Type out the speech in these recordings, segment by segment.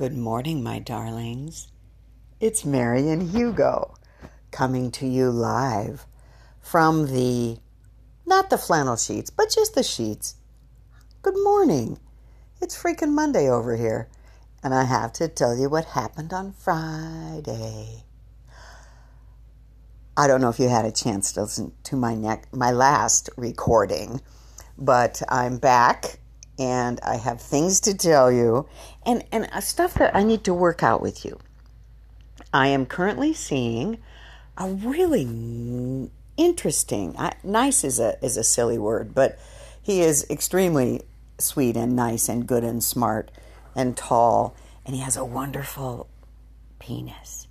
Good morning, my darlings. It's Mary and Hugo coming to you live from the, not the flannel sheets, but just the sheets. Good morning. It's freaking Monday over here, and I have to tell you what happened on Friday. I don't know if you had a chance to listen to my neck, my last recording, but I'm back and I have things to tell you and, and stuff that I need to work out with you. I am currently seeing a really interesting, nice is a, is a silly word, but he is extremely sweet and nice and good and smart and tall, and he has a wonderful penis.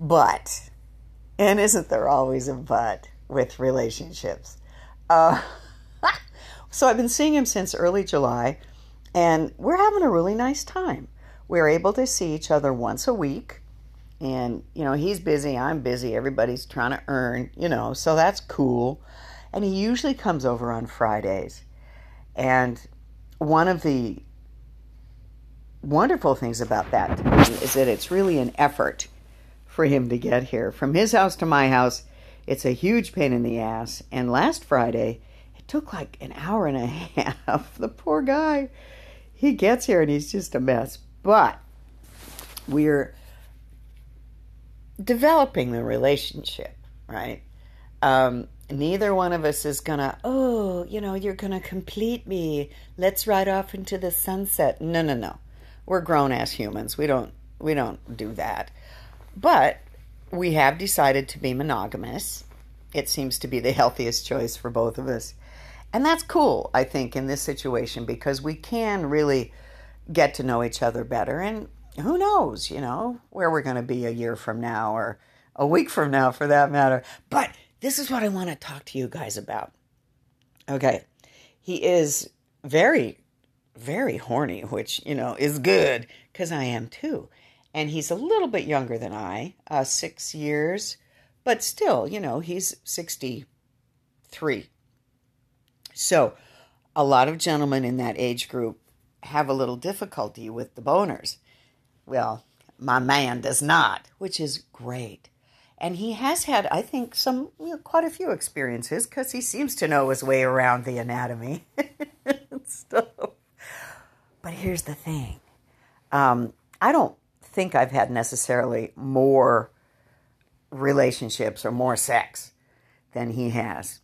But, and isn't there always a but with relationships? Uh, So I've been seeing him since early July, and we're having a really nice time. We're able to see each other once a week. And, you know, he's busy, I'm busy, everybody's trying to earn, you know, so that's cool. And he usually comes over on Fridays. And one of the wonderful things about that to me is that it's really an effort for him to get here. From his house to my house, it's a huge pain in the ass. And last Friday, took like an hour and a half. The poor guy. He gets here and he's just a mess. But we're developing the relationship, right? Um, neither one of us is gonna, oh, you know, you're gonna complete me. Let's ride off into the sunset. No, no, no. We're grown ass humans. We don't we don't do that. But we have decided to be monogamous. It seems to be the healthiest choice for both of us. And that's cool, I think, in this situation because we can really get to know each other better. And who knows, you know, where we're going to be a year from now or a week from now for that matter. But this is what I want to talk to you guys about. Okay. He is very, very horny, which, you know, is good because I am too. And he's a little bit younger than I, uh, six years, but still, you know, he's 63 so, a lot of gentlemen in that age group have a little difficulty with the boners. Well, my man does not, which is great. And he has had, I think, some you know, quite a few experiences because he seems to know his way around the anatomy and stuff. But here's the thing um, I don't think I've had necessarily more relationships or more sex than he has.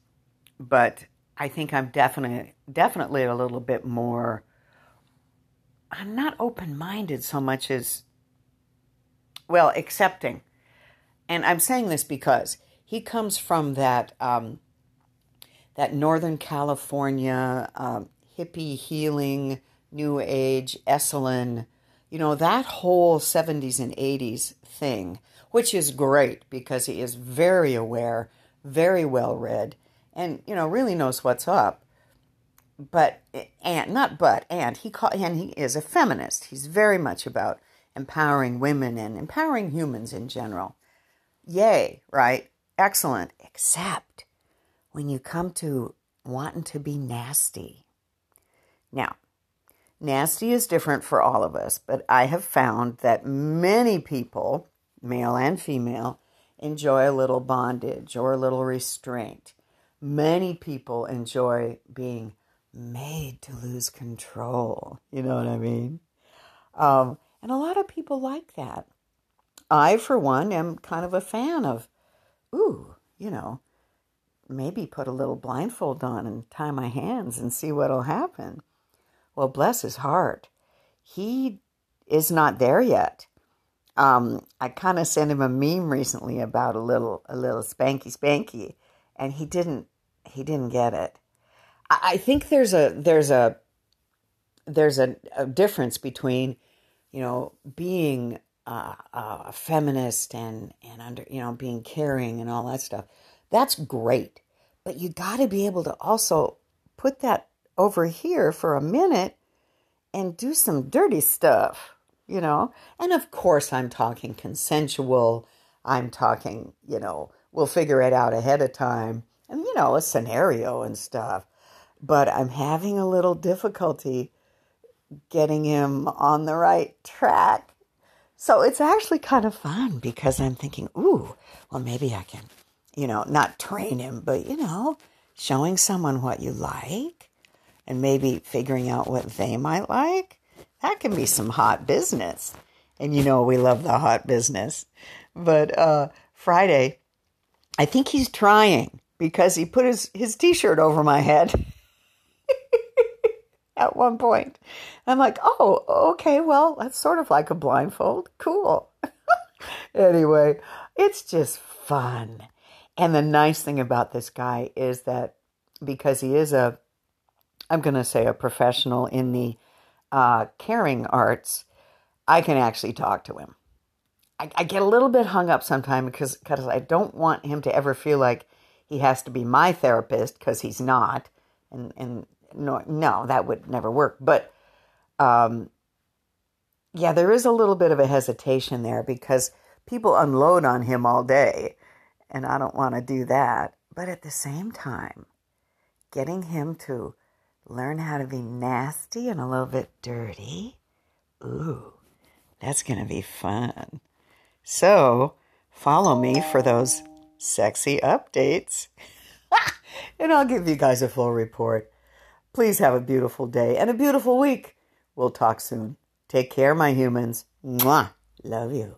But I think I'm definitely definitely a little bit more I'm not open-minded so much as well, accepting. And I'm saying this because he comes from that um, that Northern California um, hippie healing, New Age, Esalen, you know, that whole 70s and 80s thing, which is great because he is very aware, very well read, and you know really knows what's up. But eh, and not but and he call, and he is a feminist. He's very much about empowering women and empowering humans in general. Yay, right? Excellent. Except when you come to wanting to be nasty. Now, nasty is different for all of us, but I have found that many people, male and female, enjoy a little bondage or a little restraint many people enjoy being made to lose control. You know what I mean? Um, and a lot of people like that. I, for one, am kind of a fan of, ooh, you know, maybe put a little blindfold on and tie my hands and see what'll happen. Well, bless his heart. He is not there yet. Um, I kind of sent him a meme recently about a little a little spanky spanky and he didn't he didn't get it. I, think there's a there's a there's a, a difference between you know being a feminist and and under you know being caring and all that stuff. That's great, but you got to be able to also put that over here for a minute and do some dirty stuff, you know. And of course, I'm talking consensual. I'm talking, you know, we'll figure it out ahead of time and you know, a scenario and stuff. But I'm having a little difficulty getting him on the right track. So it's actually kind of fun because I'm thinking, ooh, well, maybe I can, you know, not train him, but, you know, showing someone what you like and maybe figuring out what they might like. That can be some hot business. And you know, we love the hot business. But uh, Friday, I think he's trying because he put his, his t shirt over my head. at one point. I'm like, oh, okay, well, that's sort of like a blindfold. Cool. anyway, it's just fun. And the nice thing about this guy is that because he is a, I'm going to say a professional in the uh, caring arts, I can actually talk to him. I, I get a little bit hung up sometimes because because I don't want him to ever feel like he has to be my therapist because he's not, and and no, no, that would never work. But um, yeah, there is a little bit of a hesitation there because people unload on him all day, and I don't want to do that. But at the same time, getting him to learn how to be nasty and a little bit dirty, ooh, that's going to be fun. So follow me for those sexy updates. and I'll give you guys a full report. Please have a beautiful day and a beautiful week. We'll talk soon. Take care, my humans. Mwah. Love you.